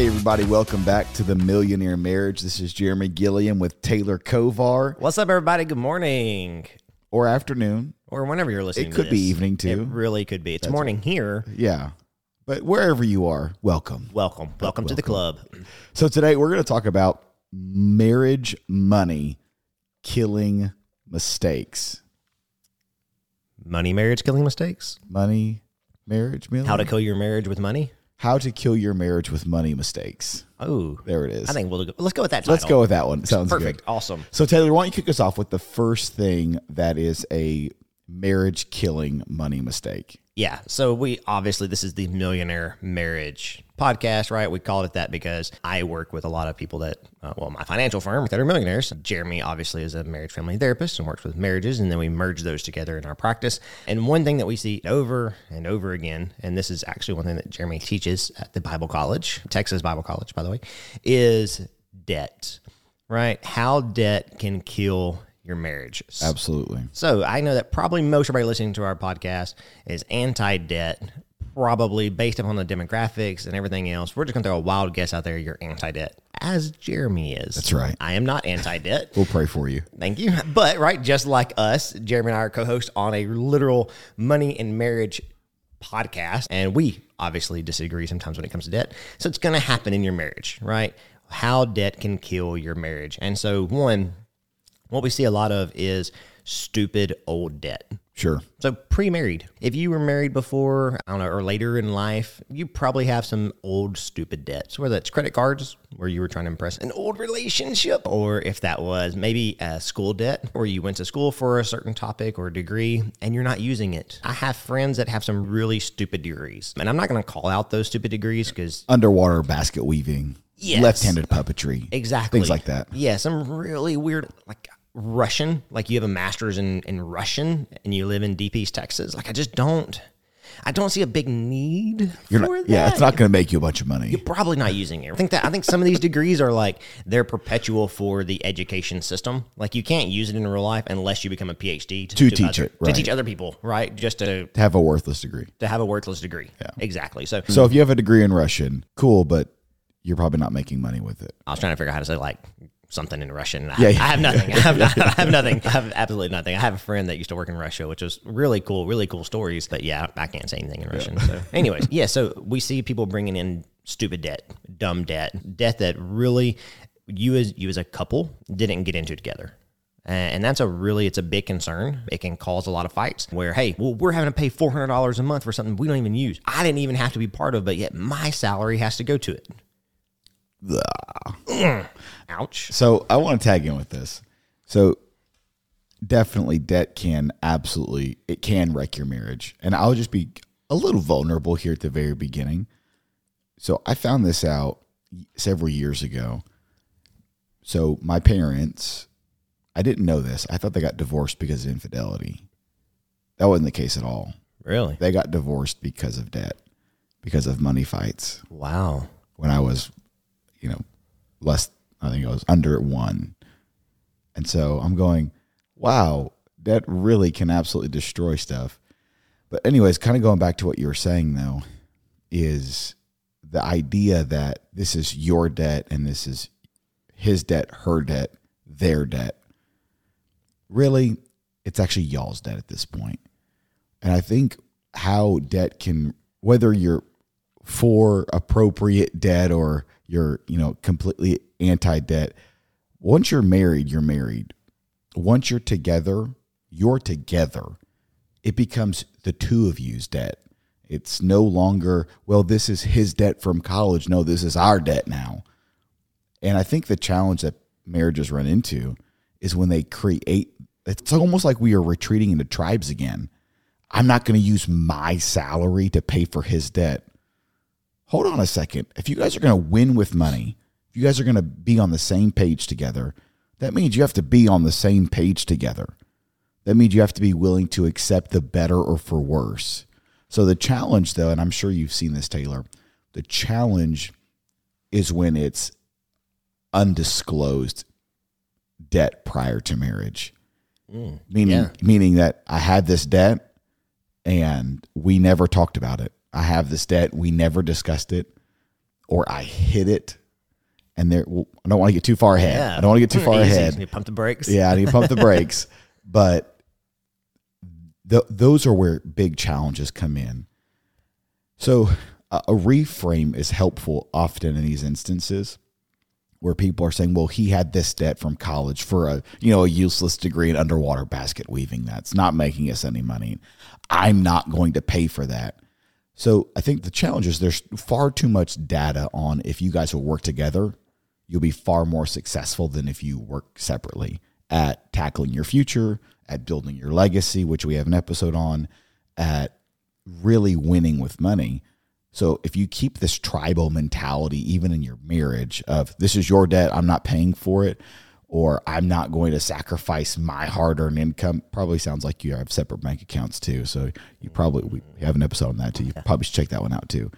Hey, everybody, welcome back to the Millionaire Marriage. This is Jeremy Gilliam with Taylor Kovar, What's up, everybody? Good morning. or afternoon. Or whenever you're listening It could be this. evening, too. It really could be. It's morning here. Yeah. But wherever you are, welcome. Welcome. Welcome to the club. So today we're going to talk about marriage money killing mistakes. Money marriage killing mistakes. Money, marriage, million? How to kill your marriage with money. How to kill your marriage with money mistakes. Oh, There it is. I think we'll go, let's go with that. Title. Let's go with that one. Sounds Perfect. good. Awesome. So Taylor, why don't you kick us off with the first thing that is a marriage killing money mistake? Yeah. So we obviously this is the millionaire marriage podcast, right? We called it that because I work with a lot of people that, uh, well, my financial firm that are millionaires. Jeremy obviously is a marriage family therapist and works with marriages, and then we merge those together in our practice. And one thing that we see over and over again, and this is actually one thing that Jeremy teaches at the Bible College, Texas Bible College, by the way, is debt. Right? How debt can kill your marriage. Absolutely. So I know that probably most everybody listening to our podcast is anti debt, probably based upon the demographics and everything else. We're just going to throw a wild guess out there. You're anti debt, as Jeremy is. That's right. I am not anti debt. We'll pray for you. Thank you. But, right, just like us, Jeremy and I are co hosts on a literal money and marriage podcast. And we obviously disagree sometimes when it comes to debt. So it's going to happen in your marriage, right? How debt can kill your marriage. And so, one, what we see a lot of is stupid old debt. Sure. So pre-married, if you were married before, I don't know, or later in life, you probably have some old stupid debts, whether that's credit cards where you were trying to impress an old relationship, or if that was maybe a school debt where you went to school for a certain topic or degree and you're not using it. I have friends that have some really stupid degrees, and I'm not going to call out those stupid degrees because Underwater basket weaving. Yes. Left-handed puppetry. Exactly. Things like that. Yeah, some really weird, like Russian, like you have a master's in, in Russian and you live in Deep East Texas. Like, I just don't, I don't see a big need You're for not, that. yeah, it's not going to make you a bunch of money. You're probably not using it. I think that I think some of these degrees are like they're perpetual for the education system. Like you can't use it in real life unless you become a PhD to, To do teach other- it, right. to teach other people, right? Just to to have a worthless degree. to have a worthless degree. Yeah, exactly. So, So if you have a degree in Russian, cool, but you're probably not making money with it. I was trying to figure out how to say like something in Russian. I, Yeah, yeah. I have nothing. I have, I have nothing. I have absolutely nothing. I have a friend that used to work in Russia, which was really cool, really cool stories. But yeah, I can't say anything in Russian. So, anyways, yeah. So we see people bringing in stupid debt, dumb debt, debt that really you as you as a couple didn't get into together. And that's a really, it's a big concern. It can cause a lot of fights where, hey, well, we're having to pay $400 a month for something we don't even use. I didn't even have to be part of, but yet my salary has to go to it. Ouch. So I want to tag in with this. So definitely debt can absolutely it can wreck your marriage. And I'll just be a little vulnerable here at the very beginning. So I found this out several years ago. So my parents, I didn't know this. I thought they got divorced because of infidelity. That wasn't the case at all. Really? They got divorced because of debt, because of money fights Wow. when I was, you know, less, I think I was under one. And so I'm going, wow, that really can absolutely destroy stuff. But, anyways, kind of going back to what you were saying, though, is the idea that this is your debt and this is his debt, her debt, their debt. Really, it's actually y'all's debt at this point. And I think how debt can, whether you're for appropriate debt or you're, you know, completely anti debt, once you're married, you're married. Once you're together, you're together. It becomes the two of you's debt. It's no longer, well, this is his debt from college. No, this is our debt now. And I think the challenge that marriages run into is when they create, it's almost like we are retreating into tribes again. I'm not going to use my salary to pay for his debt. Hold on a second. If you guys are going to win with money, if you guys are going to be on the same page together, that means you have to be on the same page together. That means you have to be willing to accept the better or for worse. So the challenge, though, and I'm sure you've seen this, Taylor, the challenge is when it's undisclosed debt prior to marriage. Mm, meaning yeah. meaning that I had this debt and we never talked about it. I have this debt, we never discussed it. or I hit it and there well, I don't want to get too far ahead. Yeah. I don't want to get too far Easy. ahead. You pump the brakes. Yeah, I need to pump the brakes. But th- those are where big challenges come in. So a, a reframe is helpful often in these instances where people are saying, "Well, he had this debt from college for a you know a useless degree in underwater basket weaving. That's not making us any money. I'm not going to pay for that." So I think the challenge is there's far too much data on if you guys will work together, you'll be far more successful than if you work separately at tackling your future, at building your legacy, which we have an episode on, at really winning with money. So if you keep this tribal mentality, even in your marriage, of this is your debt, I'm not paying for it, or I'm not going to sacrifice my hard earned income, probably sounds like you have separate bank accounts too. So you probably, we have an episode on that too. You probably should check that one out too.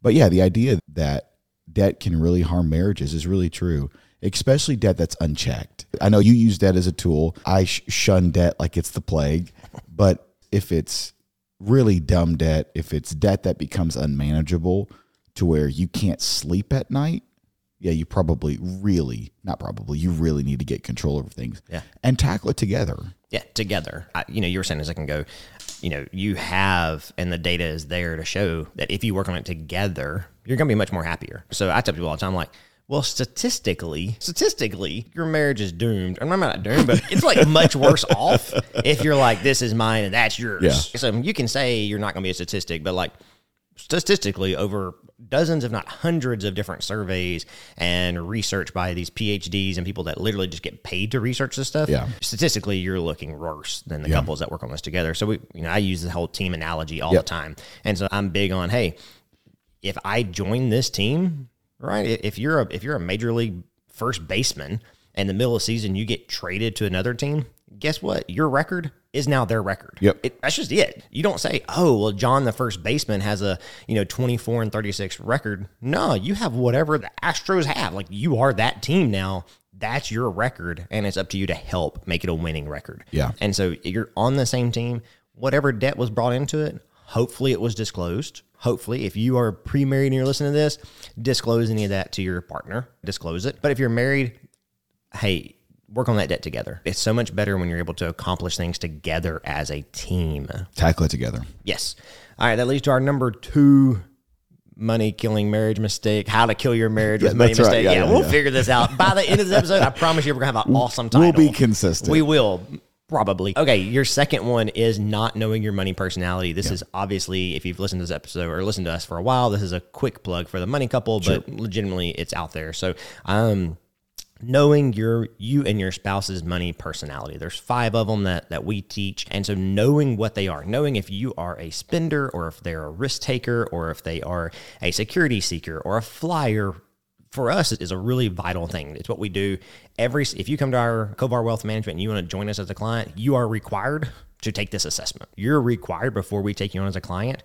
But yeah, the idea that debt can really harm marriages is really true, especially debt that's unchecked. I know you use debt as a tool. I sh- shun debt like it's the plague. But if it's really dumb debt, if it's debt that becomes unmanageable to where you can't sleep at night, yeah, you probably really, not probably, you really need to get control over things Yeah. and tackle it together. Yeah, together. I, you know, you were saying a second ago, you know, you have, and the data is there to show that if you work on it together, you're going to be much more happier. So I tell people all the time, like, well, statistically, statistically, your marriage is doomed. And I'm not doomed, but it's like much worse off if you're like, this is mine and that's yours. Yeah. So you can say you're not going to be a statistic, but like statistically, over dozens, if not hundreds, of different surveys and research by these PhDs and people that literally just get paid to research this stuff. Yeah. Statistically, you're looking worse than the Yeah. couples that work on this together. So we, you know, I use the whole team analogy all Yep. the time, and so I'm big on, hey, if I join this team, right? If you're a if you're a major league first baseman and the middle of the season you get traded to another team, guess what? Your record is now their record. Yep. It, that's just it. You don't say, "Oh, well, John, the first baseman, has a you know 24 and 36 record." No, you have whatever the Astros have. Like you are that team now. That's your record, and it's up to you to help make it a winning record. Yeah. And so you're on the same team. Whatever debt was brought into it, hopefully it was disclosed. Hopefully, if you are pre-married and you're listening to this, disclose any of that to your partner. Disclose it. But if you're married, hey, work on that debt together. It's so much better when you're able to accomplish things together as a team. Tackle it together. Yes. All right, that leads to our number two money killing marriage mistake. How to kill your marriage with money right. mistake. Yeah, Yeah, yeah, we'll yeah. figure this out. By the end of this episode, I promise you we're gonna have an awesome time. We'll be consistent. We will. Probably. Okay, your second one is not knowing your money personality. This is obviously, if you've listened to this episode or listened to us for a while, this is a quick plug for the money couple, but legitimately it's out there. So, um, knowing your you and your spouse's money personality. There's five of them that that we teach and so knowing what they are knowing if you are a spender or if they're a risk taker or if they are a security seeker or a flyer for us is a really vital thing. It's what we do every if you come to our Kovar wealth management and you want to join us as a client you are required to take this assessment. You're required before we take you on as a client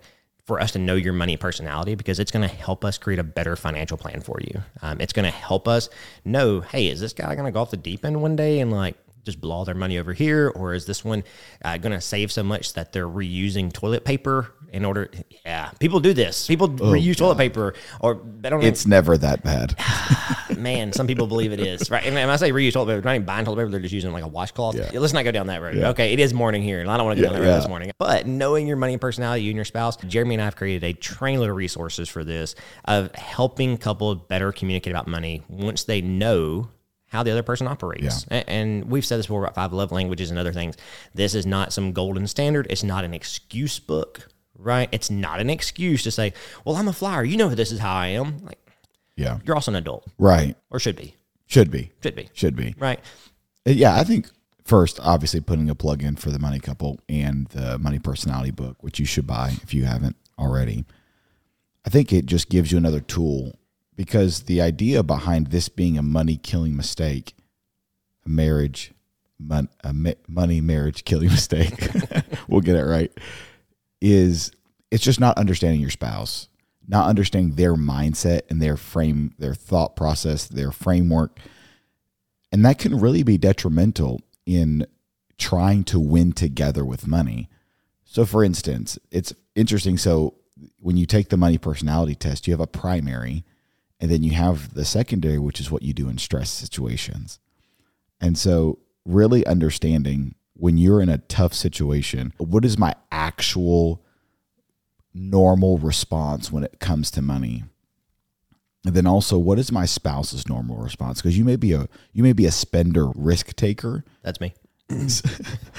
for us to know your money personality because it's going to help us create a better financial plan for you. Um, it's going to help us know, hey, is this guy going to go off the deep end one day and like just blow all their money over here, or is this one uh, going to save so much that they're reusing toilet paper in order? Yeah, people do this. People reuse toilet paper, or they don't. It's never that bad. man, some people believe it is right. And when I say reuse toilet paper, they're not even buying toilet paper; they're just using like a washcloth. Yeah. Let's not go down that road. Okay, it is morning here, and I don't want to go down that road yeah. this morning. But knowing your money and personality, you and your spouse, Jeremy and I have created a trainload of resources for this of helping couples better communicate about money once they know how the other person operates. A- And we've said this before about five love languages and other things. This is not some golden standard. It's not an excuse book, right? It's not an excuse to say, "Well, I'm a flyer. You know this is how I am." Like Yeah. you're also an adult, Right. or should be, Should be. should be, Should be. right? Uh, Yeah, I think first, obviously, putting a plug in for the Money Couple and the Money Personality book, which you should buy if you haven't already. I think it just gives you another tool because the idea behind this being a money killing mistake, a marriage, mon- a ma- money marriage killing mistake, we'll get it right, is it's just not understanding your spouse, not understanding their mindset and their frame, their thought process, their framework and that can really be detrimental in trying to win together with money. So, for instance, it's interesting. So, when you take the money personality test, you have a primary, And then you have the secondary, which is what you do in stress situations. And so, really understanding when you're in a tough situation, what is my actual normal response when it comes to money? And then also, what is my spouse's normal response? Because you may be a you may be a spender risk taker. That's me.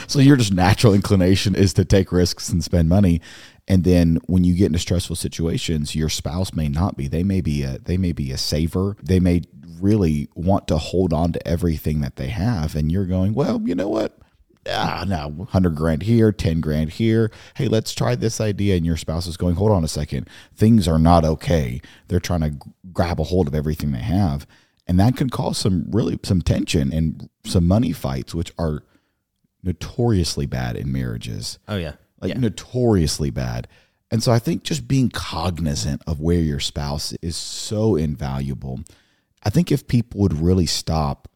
so your just natural inclination is to take risks and spend money. And then when you get into stressful situations, your spouse may not be. They may be a they may be a saver. They may really want to hold on to everything that they have. And you're going, well, you know what? Ah, no, hundred grand here, ten grand here. Hey, let's try this idea. And your spouse is going, hold on a second, things are not okay. They're trying to grab a hold of everything they have, and that can cause some really some tension and some money fights, which are notoriously bad in marriages. Oh yeah, like yeah. notoriously bad. And so I think just being cognizant of where your spouse is so invaluable. I think if people would really stop,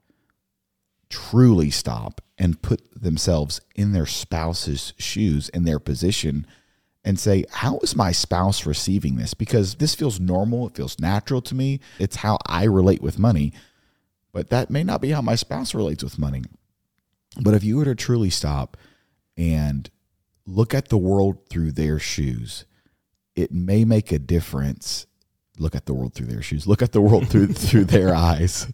truly stop, and put themselves in their spouse's shoes, in their position, and say, How is my spouse receiving this? Because this feels normal. It feels natural to me. It's how I relate with money. But that may not be how my spouse relates with money. But if you were to truly stop and look at the world through their shoes, it may make a difference. Look at the world through their shoes. Look at the world through through their eyes.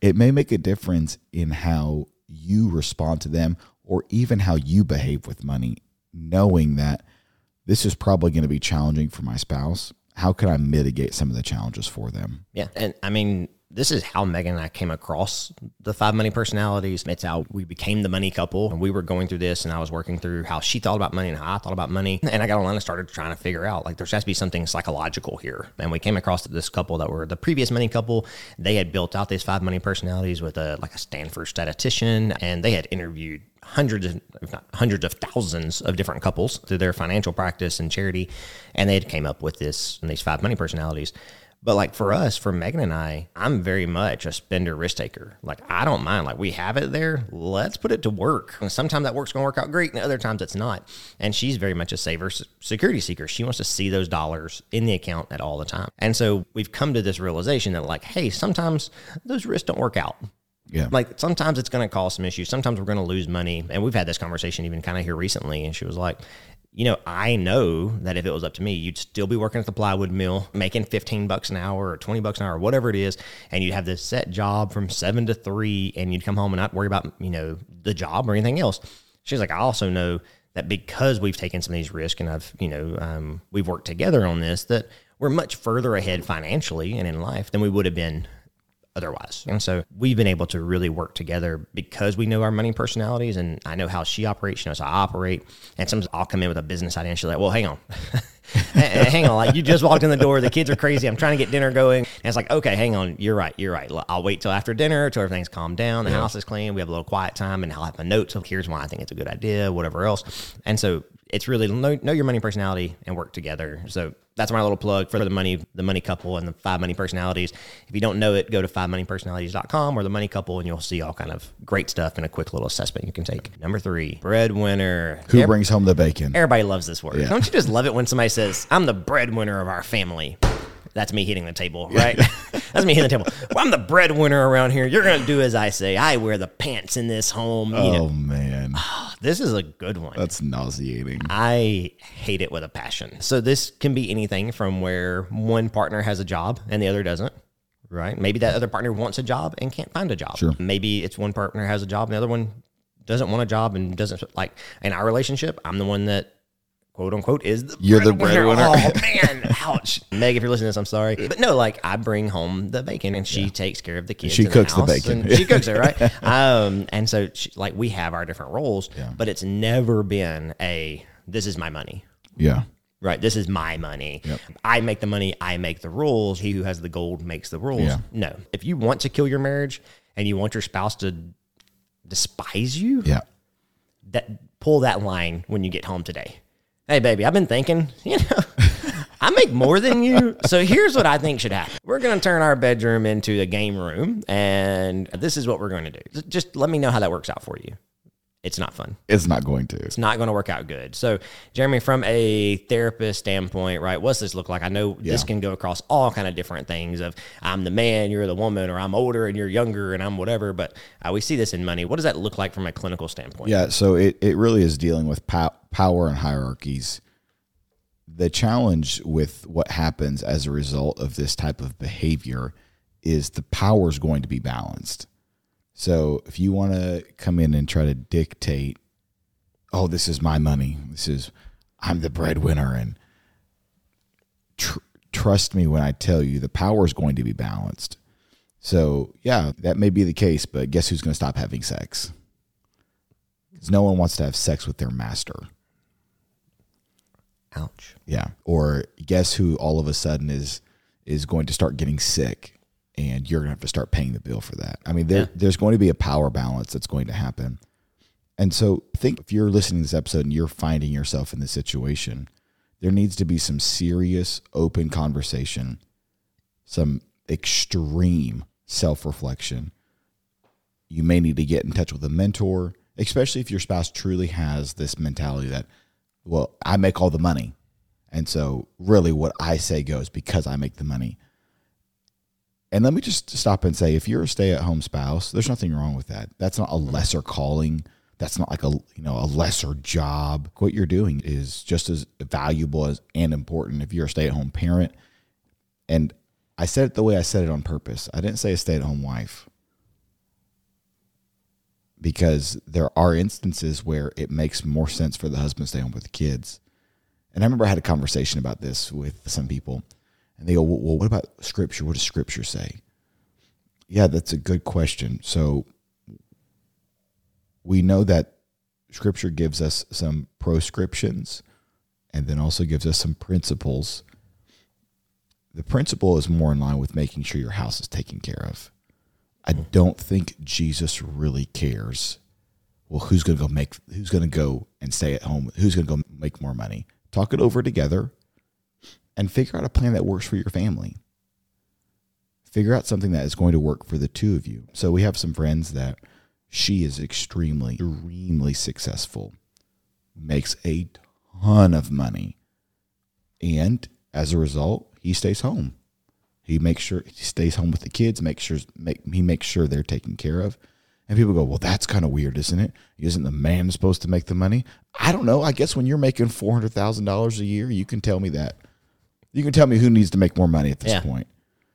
It may make a difference in how you respond to them or even how you behave with money, knowing that this is probably going to be challenging for my spouse. How can I mitigate some of the challenges for them? Yeah. And I mean, this is how Megan and I came across the five money personalities. It's how we became the money couple. And we were going through this, and I was working through how she thought about money and how I thought about money. And I got online and started trying to figure out like there has to be something psychological here. And we came across this couple that were the previous money couple. They had built out these five money personalities with a like a Stanford statistician, and they had interviewed hundreds, of, if not hundreds of thousands of different couples through their financial practice and charity, and they had came up with this and these five money personalities. But like for us, for Megan and I, I'm very much a spender risk taker. Like I don't mind. Like we have it there. Let's put it to work. And sometimes that work's gonna work out great, and other times it's not. And she's very much a saver, security seeker. She wants to see those dollars in the account at all the time. And so we've come to this realization that like, hey, sometimes those risks don't work out. Yeah. Like sometimes it's going to cause some issues. Sometimes we're going to lose money. And we've had this conversation even kind of here recently. And she was like, you know, I know that if it was up to me, you'd still be working at the plywood mill, making 15 bucks an hour or 20 bucks an hour, or whatever it is. And you'd have this set job from seven to three, and you'd come home and not worry about, you know, the job or anything else. She's like, I also know that because we've taken some of these risks and I've, you know, um, we've worked together on this, that we're much further ahead financially and in life than we would have been otherwise. And so we've been able to really work together because we know our money personalities and I know how she operates, she knows how I operate. And sometimes I'll come in with a business idea and she's like, well, hang on. hang on. Like you just walked in the door. The kids are crazy. I'm trying to get dinner going. And it's like, okay, hang on. You're right. You're right. I'll wait till after dinner till everything's calmed down. The yeah. house is clean. We have a little quiet time and I'll have my notes of here's why I think it's a good idea, whatever else. And so it's really know, know your money personality and work together. So that's my little plug for the money, the money couple and the five money personalities. If you don't know it, go to fivemoneypersonalities.com or the money couple and you'll see all kind of great stuff and a quick little assessment you can take. Number three, breadwinner. Who Every, brings home the bacon? Everybody loves this word. Yeah. Don't you just love it when somebody says, I'm the breadwinner of our family? That's me hitting the table, right? That's me hitting the table. Well, I'm the breadwinner around here. You're going to do as I say. I wear the pants in this home. You oh, know. man. Ah, this is a good one. That's nauseating. I hate it with a passion. So, this can be anything from where one partner has a job and the other doesn't right? Maybe that other partner wants a job and can't find a job. Sure. Maybe it's one partner has a job and the other one doesn't want a job and doesn't like in our relationship, I'm the one that quote unquote is the you're the breadwinner. Oh man, ouch, Meg. If you're listening to this, I'm sorry, but no, like I bring home the bacon and she yeah. takes care of the kids. She cooks the, the bacon. she cooks it right. um, and so she, like we have our different roles, yeah. but it's never been a this is my money. Yeah. Right. This is my money. Yep. I make the money. I make the rules. He who has the gold makes the rules. Yeah. No. If you want to kill your marriage and you want your spouse to despise you, yeah. That pull that line when you get home today hey, baby, I've been thinking, you know, I make more than you. So here's what I think should happen. We're going to turn our bedroom into a game room, and this is what we're going to do. Just let me know how that works out for you. It's not fun. It's not going to. It's not going to work out good. So, Jeremy, from a therapist standpoint, right? What's this look like? I know this can go across all kind of different things. Of I'm the man, you're the woman, or I'm older and you're younger and I'm whatever. But uh, we see this in money. What does that look like from a clinical standpoint? Yeah, so it, it really is dealing with pow- power and hierarchies. The challenge with what happens as a result of this type of behavior is the power is going to be balanced. So if you want to come in and try to dictate, oh, this is my money, this is, I'm the breadwinner, and tr- trust me when I tell you, the power is going to be balanced. So yeah, that may be the case, but guess who's going to stop having sex? Because no one wants to have sex with their master. Ouch. Yeah. Or guess who all of a sudden is is going to start getting sick and you're going to have to start paying the bill for that. I mean, there, Yeah. there's going to be a power balance that's going to happen. And so think if you're listening to this episode and you're finding yourself in this situation, there needs to be some serious open conversation, some extreme self-reflection. You may need to get in touch with a mentor, especially if your spouse truly has this mentality that well, I make all the money. And so really what I say goes because I make the money. And let me just stop and say if you're a stay-at-home spouse, there's nothing wrong with that. That's not a mm-hmm. lesser calling. That's not like a you know a lesser job. What you're doing is just as valuable as and important if you're a stay-at-home parent. And I said it the way I said it on purpose. I didn't say a stay-at-home wife because there are instances where it makes more sense for the husband to stay home with the kids. And I remember I had a conversation about this with some people, and they go, "Well, what about Scripture? What does Scripture say?" Yeah, that's a good question. So we know that Scripture gives us some proscriptions, and then also gives us some principles. The principle is more in line with making sure your house is taken care of. I don't think Jesus really cares. Well, who's going to go make? Who's going to go and stay at home? Who's going to go make more money? Talk it over together, and figure out a plan that works for your family. Figure out something that is going to work for the two of you. So we have some friends that she is extremely, extremely successful, makes a ton of money, and as a result, he stays home. He makes sure he stays home with the kids. Makes sure make he makes sure they're taken care of. And people go, well, that's kind of weird, isn't it? Isn't the man supposed to make the money? I don't know. I guess when you're making four hundred thousand dollars a year, you can tell me that. You can tell me who needs to make more money at this Yeah. point.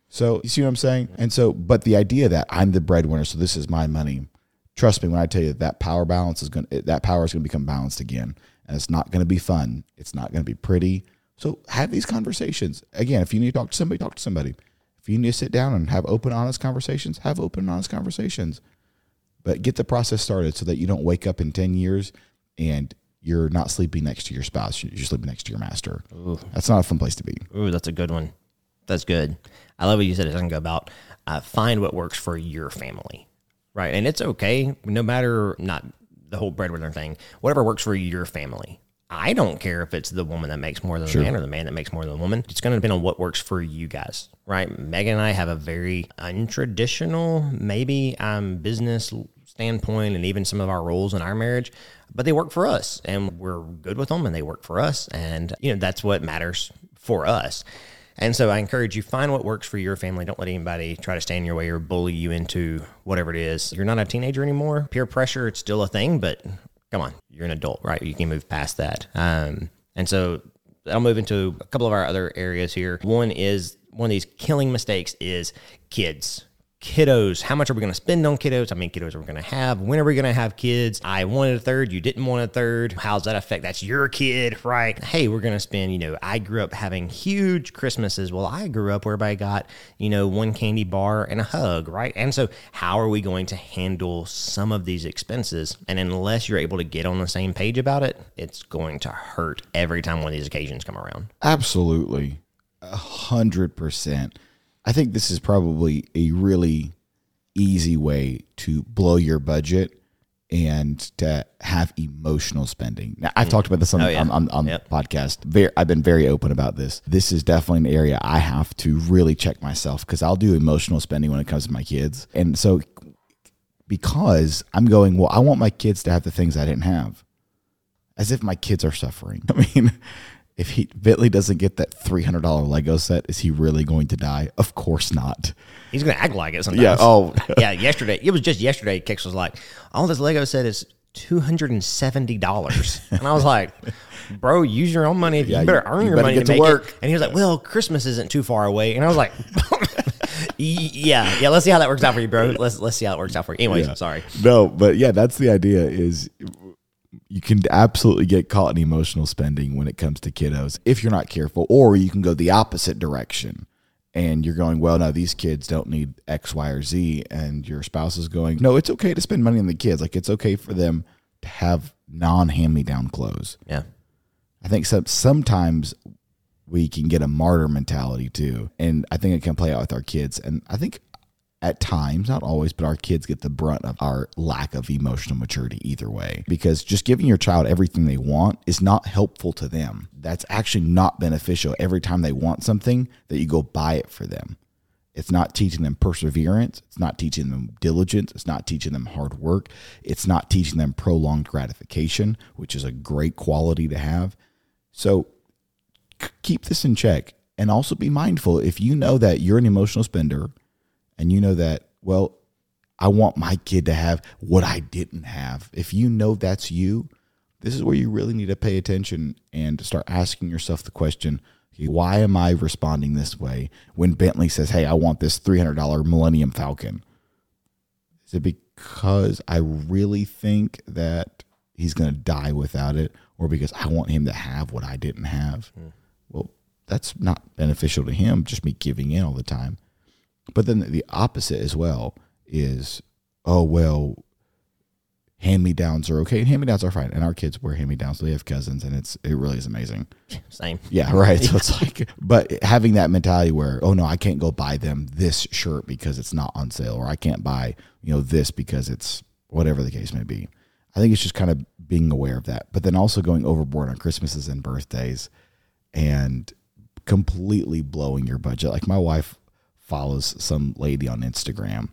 So you see what I'm saying? And so, but the idea that I'm the breadwinner, so this is my money. Trust me when I tell you that power balance is going to that power is going to become balanced again, and it's not going to be fun. It's not going to be pretty. So have these conversations again. If you need to talk to somebody, talk to somebody. If you need to sit down and have open, honest conversations, have open, honest conversations. But get the process started so that you don't wake up in ten years and you're not sleeping next to your spouse. You're sleeping next to your master. That's not a fun place to be. Ooh, that's a good one. That's good. I love what you said a second ago about uh, find what works for your family, right? And it's okay, no matter not the whole breadwinner thing, whatever works for your family. I don't care if it's the woman that makes more than the man or the man that makes more than the woman. It's going to depend on what works for you guys, right? Megan and I have a very untraditional, maybe um, business standpoint, and even some of our roles in our marriage, but they work for us, and we're good with them, and they work for us, and you know that's what matters for us. And so I encourage you find what works for your family. Don't let anybody try to stand in your way or bully you into whatever it is. You're not a teenager anymore. Peer pressure, it's still a thing, but come on, you're an adult, right? You can move past that. Um, and so I'll move into a couple of our other areas here. One is one of these killing mistakes is kids. Kiddos, how much are we going to spend on kiddos? How many kiddos are we going to have? When are we going to have kids? I wanted a third, you didn't want a third. How's that affect? That's your kid, right? Hey, we're going to spend, you know, I grew up having huge Christmases. Well, I grew up where everybody got, you know, one candy bar and a hug, right? And so, how are we going to handle some of these expenses? And unless you're able to get on the same page about it, it's going to hurt every time one of these occasions come around. Absolutely. A hundred percent. I think this is probably a really easy way to blow your budget and to have emotional spending. Now, I've hmm. talked about this on, Oh, yeah. on, on, on Yep. the podcast. Very, I've been very open about this. This is definitely an area I have to really check myself because I'll do emotional spending when it comes to my kids. And so because I'm going, well, I want my kids to have the things I didn't have. As if my kids are suffering. I mean, if he Bentley doesn't get that three hundred dollar Lego set, is he really going to die? Of course not. He's gonna act like it sometimes. Yeah. Oh, yeah. Yesterday, it was just yesterday. Kix was like, "All this Lego set is two hundred and seventy dollars," and I was like, "Bro, use your own money. If Yeah, you better you- earn you your better money get to work." it." And he was like, "Well, Christmas isn't too far away," and I was like. Yeah, yeah. Let's see how that works out for you, bro. Let's let's see how it works out for you. Anyways, Yeah. sorry. no, but yeah, that's the idea. Is you can absolutely get caught in emotional spending when it comes to kiddos if you're not careful, or you can go the opposite direction. And you're going, well, no, these kids don't need X, Y, or Z. And your spouse is going, no, it's okay to spend money on the kids. Like, it's okay for them to have non hand me down clothes. Yeah, I think some, sometimes we can get a martyr mentality too. And I think it can play out with our kids. And I think at times, not always, but our kids get the brunt of our lack of emotional maturity either way. Because just giving your child everything they want is not helpful to them. That's actually not beneficial every time they want something that you go buy it for them. It's not teaching them perseverance. It's not teaching them diligence. It's not teaching them hard work. It's not teaching them prolonged gratification, which is a great quality to have. So keep this in check and also be mindful if you know that you're an emotional spender and you know that, well, I want my kid to have what I didn't have. If you know that's you, this is where you really need to pay attention and start asking yourself the question why am I responding this way when Bentley says, hey, I want this $300 Millennium Falcon? Is it because I really think that he's going to die without it or because I want him to have what I didn't have? Hmm. Well, that's not beneficial to him, just me giving in all the time. But then the opposite as well is, oh, well, hand me downs are okay. and Hand me downs are fine. And our kids wear hand me downs. So they have cousins and it's, it really is amazing. same. Yeah, right. So it's like, but having that mentality where, oh no, I can't go buy them this shirt because it's not on sale, or I can't buy, you know, this because it's whatever the case may be. I think it's just kind of being aware of that, but then also going overboard on Christmases and birthdays and completely blowing your budget. Like my wife follows some lady on Instagram,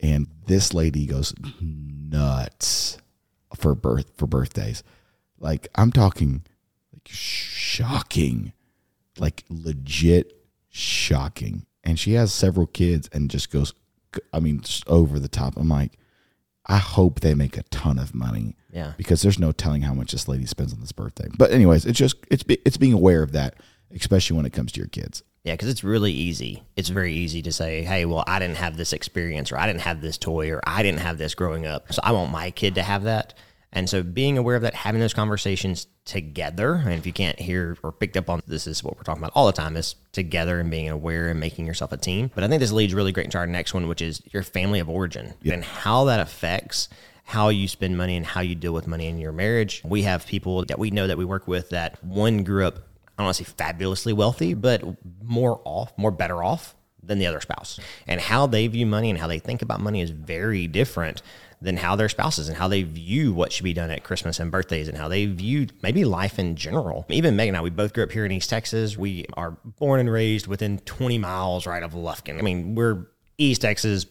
and this lady goes nuts for birth for birthdays. Like I'm talking like shocking, like legit shocking. And she has several kids and just goes, I mean, just over the top. I'm like, I hope they make a ton of money Yeah. because there's no telling how much this lady spends on this birthday. But anyways, it's just it's it's being aware of that, especially when it comes to your kids. Yeah, because it's really easy. It's very easy to say, hey, well, I didn't have this experience, or I didn't have this toy, or I didn't have this growing up. So I want my kid to have that. And so being aware of that, having those conversations together, and if you can't hear or picked up on this, is what we're talking about all the time is together and being aware and making yourself a team. But I think this leads really great into our next one, which is your family of origin and how that affects how you spend money and how you deal with money in your marriage. We have people that we know that we work with that one grew up I don't want to say fabulously wealthy, but more off, more better off than the other spouse. And how they view money and how they think about money is very different than how their spouses and how they view what should be done at Christmas and birthdays and how they view maybe life in general. Even Meg and I, we both grew up here in East Texas. We are born and raised within 20 miles right of Lufkin. I mean, we're East Texas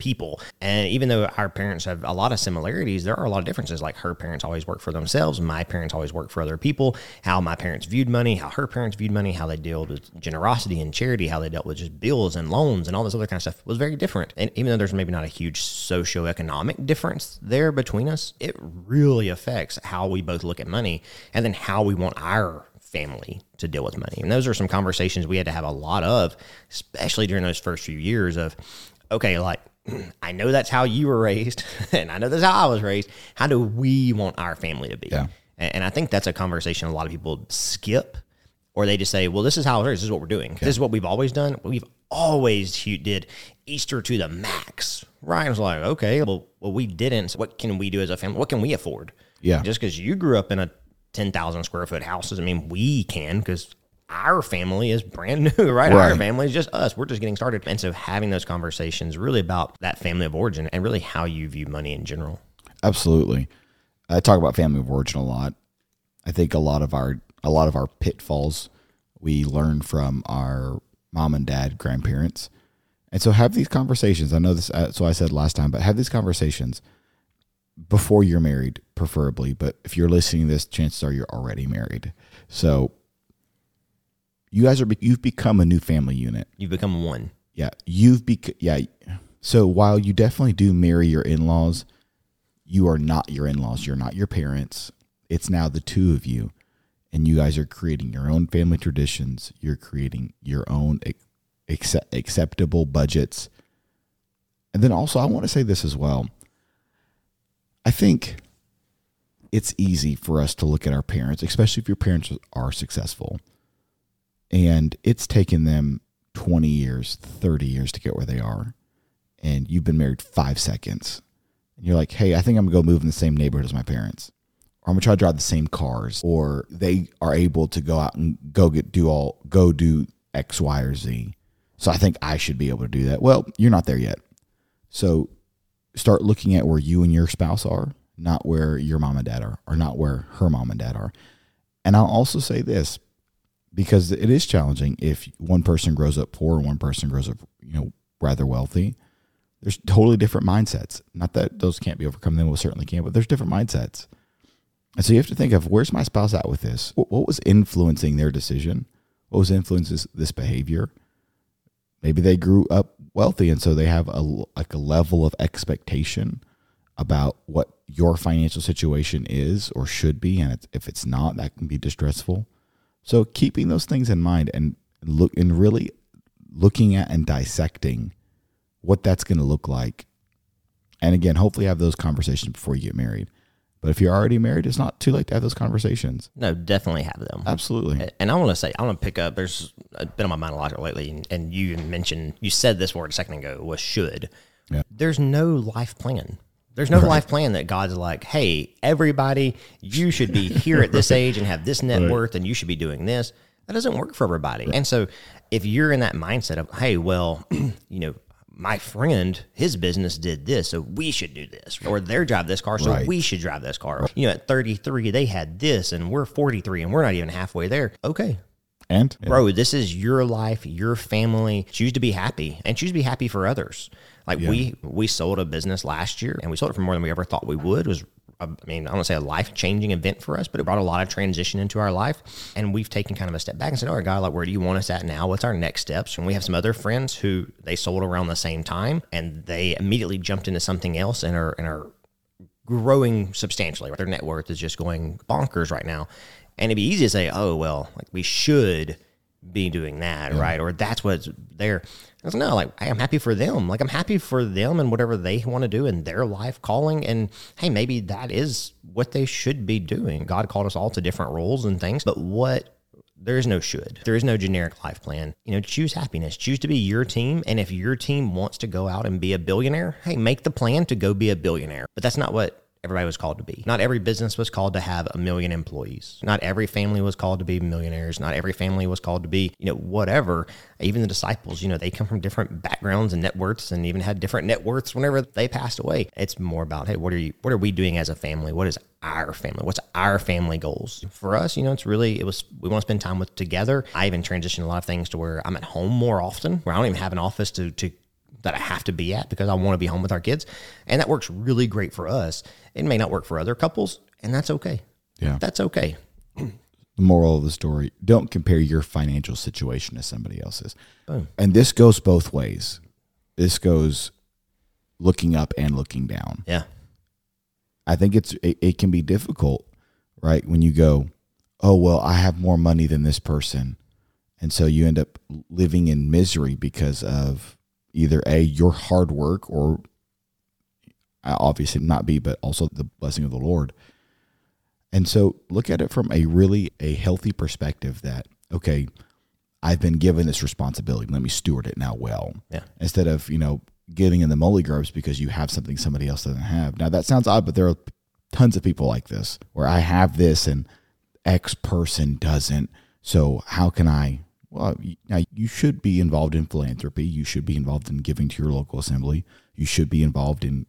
people. And even though our parents have a lot of similarities, there are a lot of differences. Like her parents always work for themselves, my parents always work for other people. How my parents viewed money, how her parents viewed money, how they dealt with generosity and charity, how they dealt with just bills and loans and all this other kind of stuff was very different. And even though there's maybe not a huge socioeconomic difference there between us, it really affects how we both look at money and then how we want our family to deal with money. And those are some conversations we had to have a lot of, especially during those first few years of, okay, like I know that's how you were raised, and I know that's how I was raised. How do we want our family to be? Yeah. And, and I think that's a conversation a lot of people skip, or they just say, "Well, this is how it is. This is what we're doing. This is what we've always done. We've always did Easter to the max." Ryan's like, "Okay, well, well, we didn't. So what can we do as a family? What can we afford? Yeah. Just because you grew up in a ten thousand square foot house doesn't mean we can because." Our family is brand new, right? Our family is just us. We're just getting started. And so having those conversations really about that family of origin and really how you view money in general. Absolutely. I talk about family of origin a lot. I think a lot of our a lot of our pitfalls we learn from our mom and dad, grandparents. And so have these conversations. I know this, uh, so I said last time, but have these conversations before you're married, preferably. But if you're listening to this, chances are you're already married. So you guys are you've become a new family unit. You've become one. Yeah. You've bec- yeah. So while you definitely do marry your in laws, you are not your in laws. You're not your parents. It's now the two of you. And you guys are creating your own family traditions. You're creating your own accept- acceptable budgets. And then also, I want to say this as well. I think it's easy for us to look at our parents, especially if your parents are successful, and it's taken them 20 years, 30 years to get where they are, and you've been married five seconds. And you're like, hey, I think I'm going to go move in the same neighborhood as my parents. Or I'm going to try to drive the same cars. Or they are able to go out and go get, do all, go do X, Y, or Z. So I think I should be able to do that. Well, you're not there yet. So start looking at where you and your spouse are, not where your mom and dad are, or not where her mom and dad are. And I'll also say this because it is challenging if one person grows up poor and one person grows up, you know, rather wealthy. There's totally different mindsets. Not that those can't be overcome, they most certainly can, but there's different mindsets. And so you have to think of where's my spouse at with this? What was influencing their decision? What was influencing this behavior? maybe they grew up wealthy and so they have a like a level of expectation about what your financial situation is or should be and if it's not that can be distressful so keeping those things in mind and look and really looking at and dissecting what that's going to look like and again hopefully have those conversations before you get married but if you're already married, it's not too late to have those conversations. No, definitely have them. Absolutely. And I want to say, I want to pick up. There's uh, been on my mind a lot lately, and you mentioned you said this word a second ago was should. Yeah. There's no life plan. There's no right. life plan that God's like, hey, everybody, you should be here at this age and have this net right. worth, and you should be doing this. That doesn't work for everybody. Right. And so, if you're in that mindset of, hey, well, you know, my friend, his business did this, so we should do this. Or their drive this car, so right. we should drive this car. You know, at 33, they had this, and we're 43, and we're not even halfway there. Okay. And bro, this is your life, your family. Choose to be happy and choose to be happy for others. Like yeah. we we sold a business last year and we sold it for more than we ever thought we would. It was I mean, I don't want to say a life changing event for us, but it brought a lot of transition into our life. And we've taken kind of a step back and said, All right, God, like, where do you want us at now? What's our next steps? And we have some other friends who they sold around the same time and they immediately jumped into something else and are, and are growing substantially. Their net worth is just going bonkers right now. And it'd be easy to say, Oh, well, like we should be doing that, yeah. right? Or that's what's there. I was no, like I'm happy for them. Like I'm happy for them and whatever they want to do in their life calling. And hey, maybe that is what they should be doing. God called us all to different roles and things, but what there is no should. There is no generic life plan. You know, choose happiness. Choose to be your team. And if your team wants to go out and be a billionaire, hey, make the plan to go be a billionaire. But that's not what everybody was called to be. Not every business was called to have a million employees. Not every family was called to be millionaires. Not every family was called to be, you know, whatever. Even the disciples, you know, they come from different backgrounds and net worths and even had different net worths whenever they passed away. It's more about, hey, what are you what are we doing as a family? What is our family? What's our family goals? For us, you know, it's really it was we want to spend time with together. I even transitioned a lot of things to where I'm at home more often, where I don't even have an office to to that I have to be at because I want to be home with our kids. And that works really great for us. It may not work for other couples, and that's okay. Yeah. That's okay. the moral of the story don't compare your financial situation to somebody else's. Boom. And this goes both ways. This goes looking up and looking down. Yeah. I think it's it, it can be difficult, right? When you go, "Oh, well, I have more money than this person." And so you end up living in misery because of either a your hard work or obviously not be but also the blessing of the lord. And so look at it from a really a healthy perspective that okay i've been given this responsibility. Let me steward it now well. Yeah. instead of you know getting in the molly grubs because you have something somebody else doesn't have. Now that sounds odd but there are tons of people like this where i have this and x person doesn't. So how can i well, now you should be involved in philanthropy. You should be involved in giving to your local assembly. You should be involved in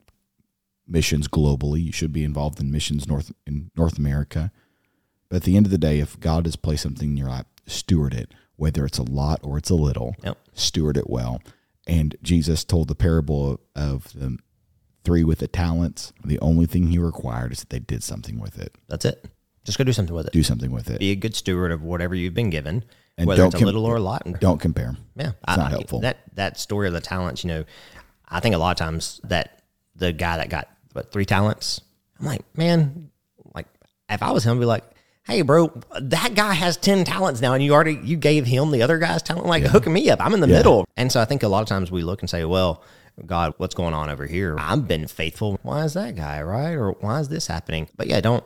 missions globally. You should be involved in missions north in North America. But at the end of the day, if God has placed something in your lap, steward it, whether it's a lot or it's a little. Yep. Steward it well, And Jesus told the parable of, of the three with the talents. The only thing he required is that they did something with it. That's it. Just go do something with it. Do something with it. Be a good steward of whatever you've been given, And whether don't it's a com- little or a lot. Don't compare. Yeah, It's not helpful. That that story of the talents, you know, I think a lot of times that the guy that got what three talents, I'm like, man, like if I was him, I'd be like, hey, bro, that guy has ten talents now, and you already you gave him the other guy's talent, like hooking me up. I'm in the middle, and so I think a lot of times we look and say, well. God, what's going on over here? I've been faithful. Why is that guy right? Or why is this happening? But yeah, don't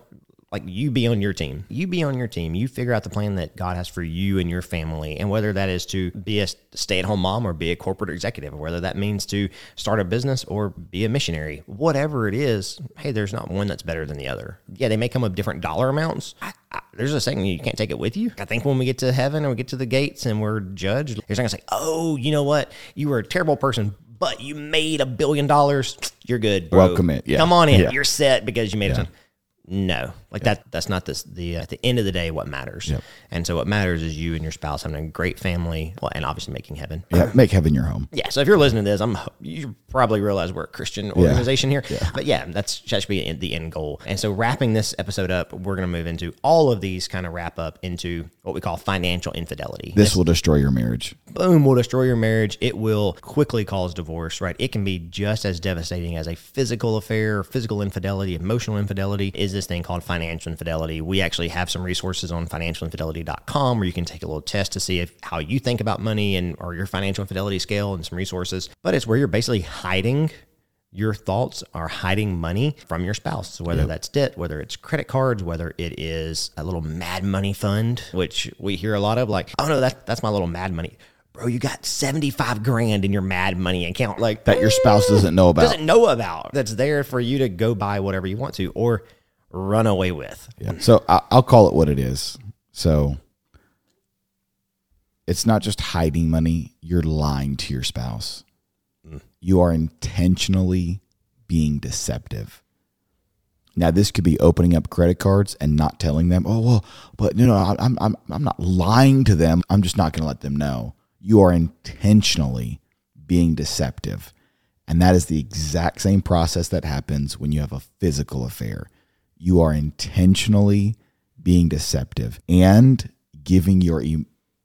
like you be on your team. You be on your team. You figure out the plan that God has for you and your family, and whether that is to be a stay-at-home mom or be a corporate executive, or whether that means to start a business or be a missionary. Whatever it is, hey, there's not one that's better than the other. Yeah, they may come with different dollar amounts. I, I, there's a saying you can't take it with you. I think when we get to heaven and we get to the gates and we're judged, you're not gonna say, "Oh, you know what? You were a terrible person." But you made a billion dollars. You're good. Bro. Welcome it, yeah. Come on in. Yeah. You're set because you made a ton. No, like that. That's not this. The at the end of the day, what matters. And so what matters is you and your spouse having a great family, well, and obviously making heaven. Yeah, make heaven your home. Yeah. So if you're listening to this, I'm you probably realize we're a Christian organization here. But yeah, that's that should be the end goal. And so wrapping this episode up, we're going to move into all of these kind of wrap up into what we call financial infidelity. This will destroy your marriage. boom will destroy your marriage. It will quickly cause divorce, right? It can be just as devastating as a physical affair, physical infidelity, emotional infidelity is this thing called financial infidelity. We actually have some resources on financialinfidelity.com where you can take a little test to see if how you think about money and or your financial infidelity scale and some resources. But it's where you're basically hiding your thoughts are hiding money from your spouse. So whether that's debt, whether it's credit cards, whether it is a little mad money fund, which we hear a lot of, like, oh no, that, that's my little mad money. Bro, you got 75 grand in your mad money account. Like That your spouse doesn't know about. doesn't know about. That's there for you to go buy whatever you want to or run away with. Yeah. So I- I'll call it what it is. So it's not just hiding money, you're lying to your spouse. Mm. You are intentionally being deceptive. Now, this could be opening up credit cards and not telling them, oh, well, but no, no, I'm, I'm, I'm not lying to them. I'm just not going to let them know. You are intentionally being deceptive. And that is the exact same process that happens when you have a physical affair. You are intentionally being deceptive and giving your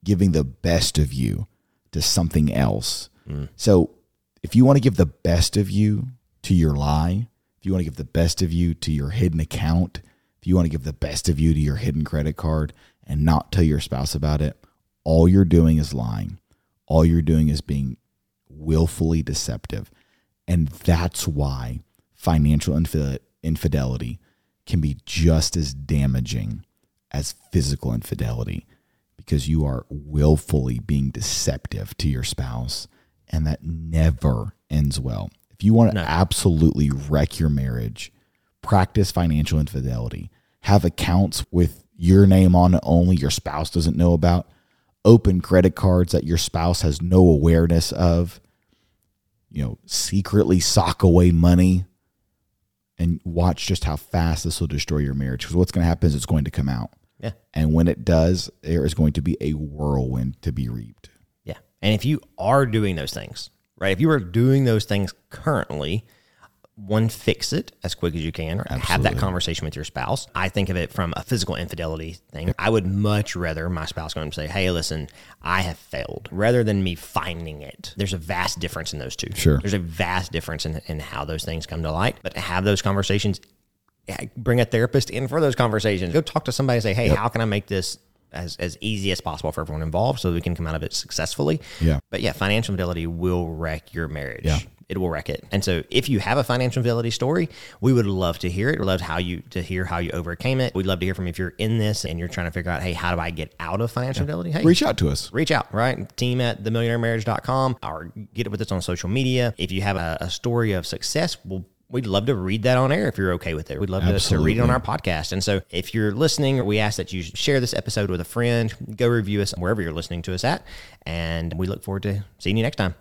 giving the best of you to something else. Mm. So, if you want to give the best of you to your lie, if you want to give the best of you to your hidden account, if you want to give the best of you to your hidden credit card and not tell your spouse about it, all you're doing is lying. All you're doing is being willfully deceptive. And that's why financial infid- infidelity can be just as damaging as physical infidelity because you are willfully being deceptive to your spouse. And that never ends well. If you want to absolutely wreck your marriage, practice financial infidelity. Have accounts with your name on it only, your spouse doesn't know about. Open credit cards that your spouse has no awareness of. You know, secretly sock away money and watch just how fast this will destroy your marriage. Because what's going to happen is it's going to come out. Yeah. And when it does, there is going to be a whirlwind to be reaped. Yeah. And if you are doing those things, right? If you are doing those things currently, one, fix it as quick as you can. Right? Have that conversation with your spouse. I think of it from a physical infidelity thing. I would much rather my spouse go and say, Hey, listen, I have failed rather than me finding it. There's a vast difference in those two. Sure. There's a vast difference in, in how those things come to light. But to have those conversations, bring a therapist in for those conversations. Go talk to somebody and say, Hey, how can I make this as, as easy as possible for everyone involved so we can come out of it successfully? Yeah. But yeah, financial infidelity will wreck your marriage. Yeah. It will wreck it. And so if you have a financial infidelity story, we would love to hear it. We'd love how you to hear how you overcame it. We'd love to hear from you if you're in this and you're trying to figure out, hey, how do I get out of financial infidelity? Hey, Reach out to us. reach out, right? Team at themillionairemarriage.com or get it with us on social media. If you have a, a story of success, we'll We'd love to read that on air if you're okay with it. We'd love to, to read it on our podcast. And so if you're listening, we ask that you share this episode with a friend, go review us wherever you're listening to us at. And we look forward to seeing you next time.